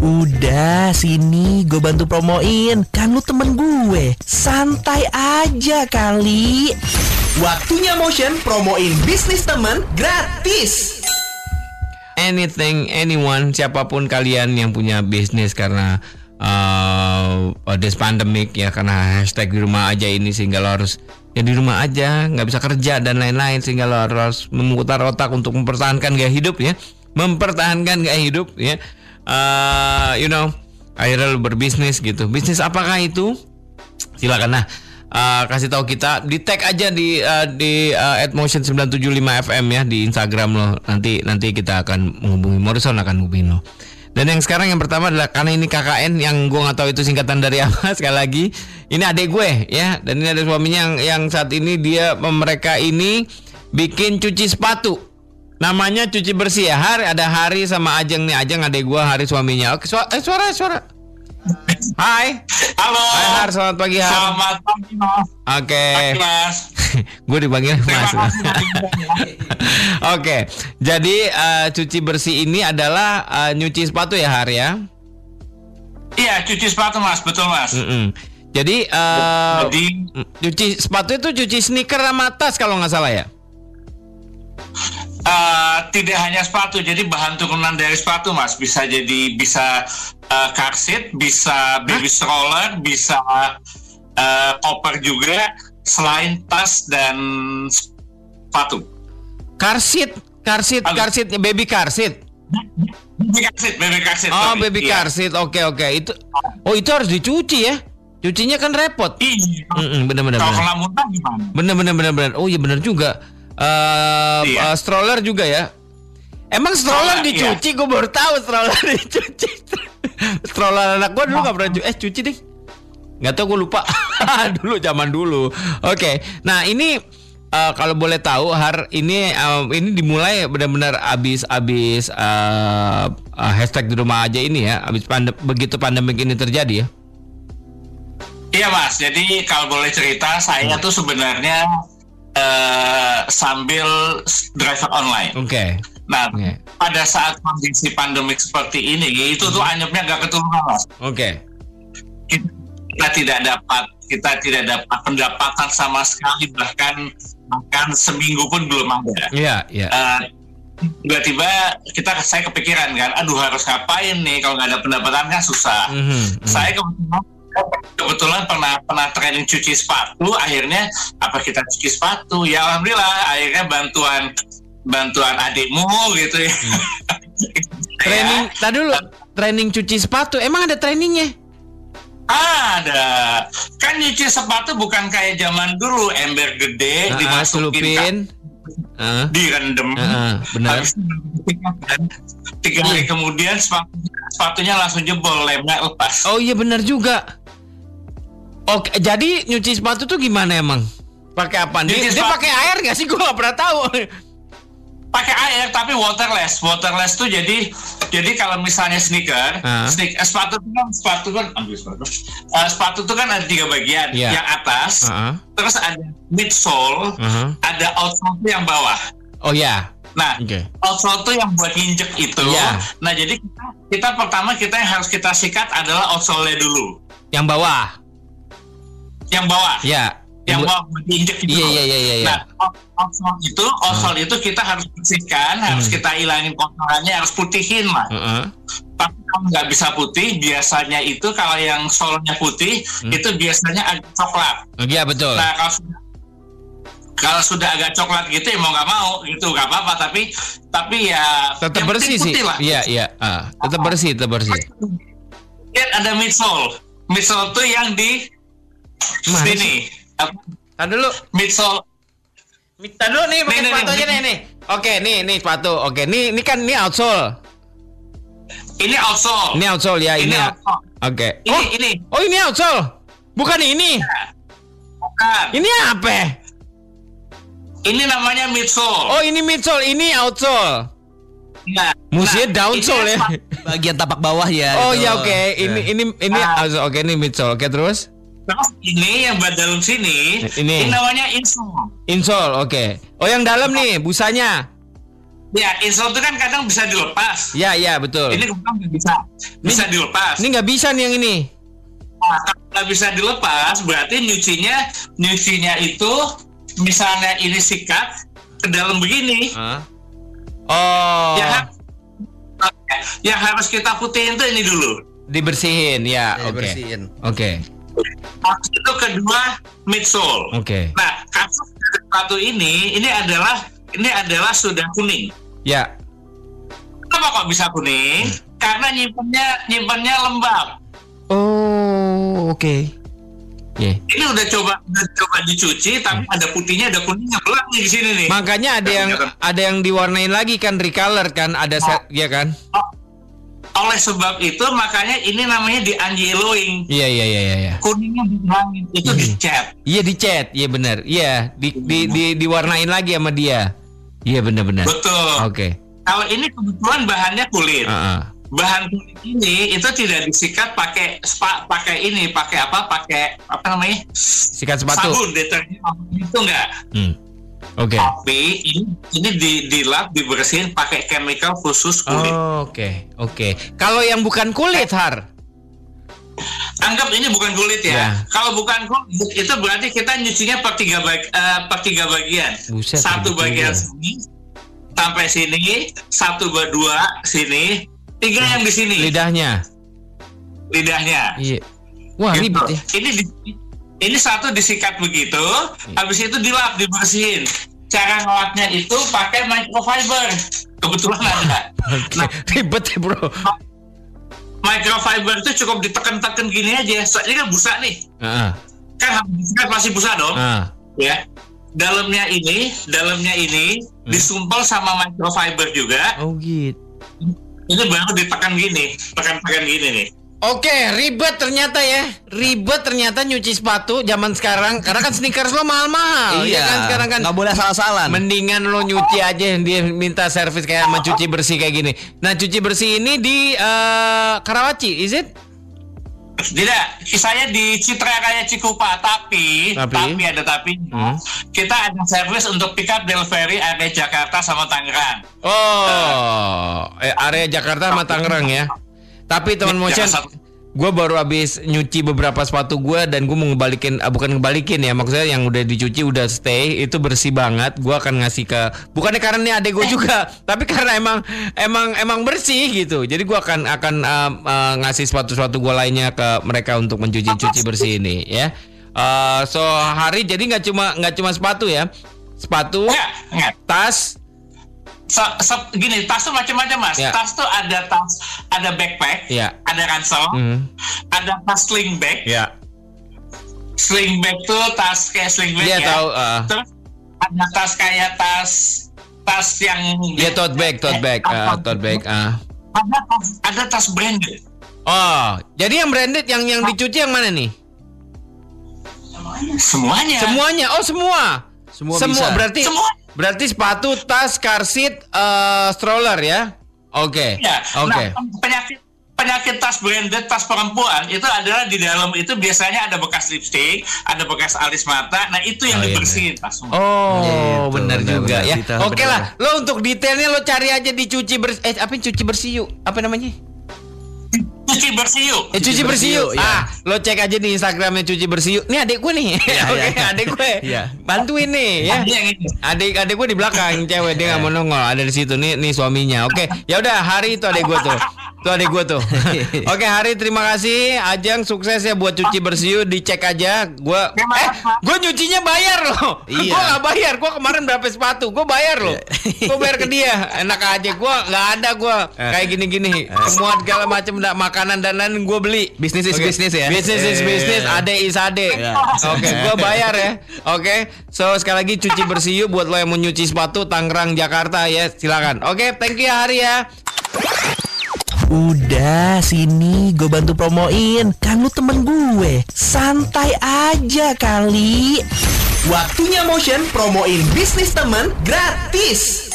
Udah, sini gue bantu promoin. Kan lu temen gue. Santai aja kali. Waktunya Motion promoin bisnis temen gratis. anything, anyone, siapa pun kalian yang punya bisnis karena uh, this pandemic ya karena hashtag di rumah aja ini sehingga lo harus ya di rumah aja nggak bisa kerja dan lain-lain sehingga lo harus memutar otak untuk mempertahankan gaya hidup ya mempertahankan gaya hidup ya uh, you know akhirnya lo berbisnis gitu bisnis apakah itu silakan nah uh, kasih tahu kita di tag aja di uh, di uh, @motion 975 FM ya di Instagram lo. Nanti nanti kita akan menghubungi Morrison akan hubungin lo. Dan yang sekarang yang pertama adalah karena ini KKN yang gue nggak tahu itu singkatan dari apa sekali lagi. Ini adik gue ya dan ini ada suaminya yang yang saat ini dia mereka ini bikin cuci sepatu. Namanya cuci bersih ya. Hari ada Hari sama Ajeng nih. Ajeng adik gue Hari suaminya. Oke, suara, eh, suara suara. Hai. Halo. Hai Har, selamat pagi Har. Selamat pagi Mas. Oke. Pagi, Mas. gue dipanggil Mas. Oke, jadi eh, cuci bersih ini adalah eh, nyuci sepatu ya Har ya. Iya, cuci sepatu Mas, betul Mas. Mm-mm. Jadi eh, Jadi mm, cuci sepatu itu cuci sneaker sama tas kalau nggak salah ya. Eh, tidak hanya sepatu, jadi bahan turunan dari sepatu Mas. Bisa jadi bisa eh, car seat, bisa baby stroller, bisa eh, koper juga, selain tas dan sepatu. Car seat, car seat, Halo. car seat, baby car seat. Baby car seat, baby car seat. Oh, sorry. baby Iya. car seat. Oke, oke. Itu Oh, itu harus dicuci ya. Cucinya kan repot. Iya. Mm-mm, bener bener Kalau bener. kena muntah gimana? Bener bener bener bener. Oh iya bener juga. Eh Iya. eh, stroller juga ya. Emang stroller Stroller, dicuci? Gue baru tahu stroller dicuci. stroller anak gue dulu gak pernah cuci. Eh cuci deh. Gak tau gue lupa. dulu zaman dulu. Oke. Nah ini eh, kalau boleh tahu har ini eh, ini dimulai benar-benar abis abis eh, eh, hashtag di rumah aja ini ya. Abis pandem begitu pandemik ini terjadi ya. Iya mas, jadi kalau boleh cerita, saya tuh sebenarnya eh, sambil driver online. Oke. Nah, Oke. pada saat kondisi pandemik seperti ini, itu tuh anyepnya gak keturunan mas. Oke. Kita, kita tidak dapat, kita tidak dapat pendapatan sama sekali, bahkan bahkan seminggu pun belum ada. Iya iya. Eh, tiba-tiba kita saya kepikiran kan, aduh harus ngapain nih kalau nggak ada pendapatan kan susah. Mhm, mhm. Saya kebetulan kebetulan pernah pernah training cuci sepatu akhirnya apa kita cuci sepatu ya alhamdulillah akhirnya bantuan bantuan adikmu gitu ya Training, Ya, tadi dulu training cuci sepatu. Emang ada trainingnya? ada kan nyuci sepatu bukan kayak zaman dulu ember gede Ah, dimasukin. Ah, direndam ah, benar. habis tiga hari kemudian sepatunya, sepatunya langsung jebol lemnya lepas Oh iya benar juga. Oke, jadi nyuci sepatu tuh gimana emang? Pakai apa? Dia, dia pakai air nggak sih? Gue nggak pernah tahu. pakai air tapi waterless waterless tuh jadi jadi kalau misalnya sneaker Ah. sneak, eh, sepatu tuh kan sepatu kan ambil sepatu Eh, sepatu tuh kan ada tiga bagian Iya. yang atas Ah, terus ada midsole ah. ada outsole yang bawah Oh ya. nah Oke. outsole tuh yang buat injek itu Iya. nah jadi kita, kita pertama kita yang harus kita sikat adalah outsole dulu Yang bawah. Yang bawah Ya. yang bawah diinjek gitu Iya iya iya iya. iya. Nah, outsole itu, outsole itu kita harus bersihkan, harus Hmm. kita hilangin kotorannya, harus putihin lah. Heeh. Tapi kalau nggak bisa putih, biasanya itu kalau yang solnya putih, Hmm. itu biasanya agak coklat. Iya betul. Nah, kalau sudah kalau sudah agak coklat gitu, ya mau nggak mau, gitu nggak apa-apa. Tapi tapi ya tetap bersih sih. Iya iya. Ah, tetap bersih, tetap bersih. Kemudian ada midsole. Midsole tuh yang di Mana sini. Tadi dulu. Midsole Minta dulu nih pakai sepatunya nih. nih nih. Oke, nih nih sepatu. Oke, nih ini kan ini outsole. ini outsole. Ini outsole ya, ini. Ini outsole. Oke. Ini Oh, ini. oh ini outsole. Bukan ini. Bukan. Ini apa? Ini namanya midsole. Oh, ini midsole, ini outsole. Nah, Musuhnya nah, downsole ini ya. Bagian tapak bawah ya. Oh gitu. ya oke, ini ini ini Ah. outsole. Oke, ini midsole. Oke, terus Terus ini yang buat dalam sini, Ini. ini namanya insole. insole. Oke. Oh, yang dalam nih busanya. Ya, install itu kan kadang bisa dilepas. Ya, ya betul. Ini kebetulan nggak bisa. Bisa dilepas. Ini nggak bisa nih yang ini. Nah, kalau nggak bisa dilepas, berarti nyucinya nyucinya itu misalnya ini sikat ke dalam begini. Hah? Oh, Yang, ha- yang harus kita putihin itu ini dulu. dibersihin ya. Ya, Oke. bersihin. Habis itu kedua midsole. Oke. Nah, kasus sepatu ini ini adalah ini adalah sudah kuning. Ya. Kenapa kok bisa kuning? Karena nyimpennya nyimpennya lembab. Oh, oke. Ya. Ini udah coba udah coba dicuci tapi ada putihnya ada kuningnya belak nih di sini nih. Makanya ada yang ada yang diwarnain lagi kan recolor kan ada set ya kan? Oleh sebab itu makanya ini namanya di anjiloing. Iya iya iya iya. iya. Kuningnya dihilangin itu dicat. Iya dicat, iya benar. Iya, di, di, di diwarnain lagi sama dia. Iya benar-benar. Betul. Oke. Kalau ini kebetulan bahannya kulit. Heeh. Bahan kulit ini itu tidak disikat pakai spa pakai ini pakai apa pakai apa namanya Sikat sepatu. sabun deterjen itu enggak Hmm. Oke. tapi ini ini di dilap dibersihin pakai chemical khusus kulit Oh, Oke, oke. Kalau yang bukan kulit, Har. anggap ini bukan kulit ya. Ya. Kalau bukan kulit itu berarti kita nyucinya per tiga bag, eh, per tiga bagian. Buset, satu bagian ya. sini sampai sini, satu berdua sini, tiga yang di sini Lidahnya. lidahnya. Iya. Wah, Gitu. ribet ya. Ini di- ini satu disikat begitu, Iya. habis itu dilap dibersihin. Cara ngelapnya itu pakai microfiber. Kebetulan ada. Nah, ribet ya, Bro. microfiber itu cukup ditekan-tekan gini aja. Soalnya kan busa nih. Heeh. Kan habis disikat masih busa dong. Ah. ya dalamnya ini dalamnya ini Hmm. disumpel sama microfiber juga Oh, gitu. itu baru ditekan gini tekan-tekan gini nih Oke, ribet ternyata ya. Ribet ternyata nyuci sepatu zaman sekarang karena kan sneakers lo mahal-mahal. ya kan sekarang kan. nggak boleh salah-salah. Mendingan lo nyuci aja dia minta servis kayak mencuci bersih kayak gini. Nah, cuci bersih ini di eh, Karawaci, is it? tidak saya di Citra Raya Cikupa tapi Tapi? tapi, ada tapi Hmm. kita ada servis untuk pick up delivery area Jakarta sama Tangerang Oh, eh, area Jakarta sama Tangerang ya. Tapi teman motion, gue baru habis nyuci beberapa sepatu gue dan gue mau ngebalikin, ah, bukan ngebalikin ya, maksudnya yang udah dicuci udah stay itu bersih banget. Gue akan ngasih ke, bukannya karena ini adek gue juga, tapi karena emang emang emang bersih gitu. Jadi gue akan akan uh, uh, ngasih sepatu-sepatu gue lainnya ke mereka untuk mencuci-cuci bersih ini ya. Uh, so hari jadi nggak cuma nggak cuma sepatu ya, sepatu, tas, Se- se- gini tas tuh macam-macam mas Ya. tas tuh ada tas ada backpack Ya. ada ransel Hmm. ada tas sling bag ya. sling bag tuh tas kayak sling bag Dia ya. tahu. uh, Terus ada tas kayak tas tas yang Dia tote bag, tote bag, uh, tote bag. uh. Ada tas ada tas branded. Oh, jadi yang branded yang yang dicuci yang mana nih? Semuanya. Semuanya. Oh, semua. Semua bisa. berarti Semua. Berarti sepatu, tas, car seat, eh, stroller ya. Oke. Ya. Oke. Nah, penyakit penyakit tas branded tas perempuan itu adalah di dalam itu biasanya ada bekas lipstick, ada bekas alis mata. Nah, itu yang Oh, iya, dibersihin tas semua. Oh, Gitu, benar benar, juga benar, ya. Oke benar. lah, lo untuk detailnya lo cari aja di cuci bersih. Eh, apa yang cuci bersih yuk? Apa namanya? Cuci bersih yuk. Eh, cuci bersih yuk. ya. Ah, lo cek aja di Instagramnya cuci bersih yuk. Nih adik gue nih. Iya, Oke, iya, iya. adik gue. Iya. Bantuin nih ya. Ada yang ini. Adik adik gue di belakang cewek dia nggak mau nongol ada di situ nih nih suaminya. Oke ya udah hari itu adik gue tuh. Tuh adik gue tuh. Oke hari terima kasih Ajang sukses ya buat cuci bersih dicek aja. Gue eh gue nyucinya bayar loh. Iya. Gue nggak bayar. Gue kemarin berapa sepatu gue bayar loh. Gue bayar ke dia. Enak aja gue nggak ada gue kayak gini-gini. Semua segala macam makanan dan lain gue beli. Bisnis is Oke. bisnis ya. Bisnis is Eh. bisnis. Ade is ade. Iya. Oke, gue bayar ya. Oke, so sekali lagi cuci bersih yuk buat lo yang mau nyuci sepatu Tangerang Jakarta ya, silakan. Oke, thank you ya, Hari ya. Udah sini gue bantu promoin. Kan lu temen gue. Santai aja kali. Waktunya motion promoin bisnis temen gratis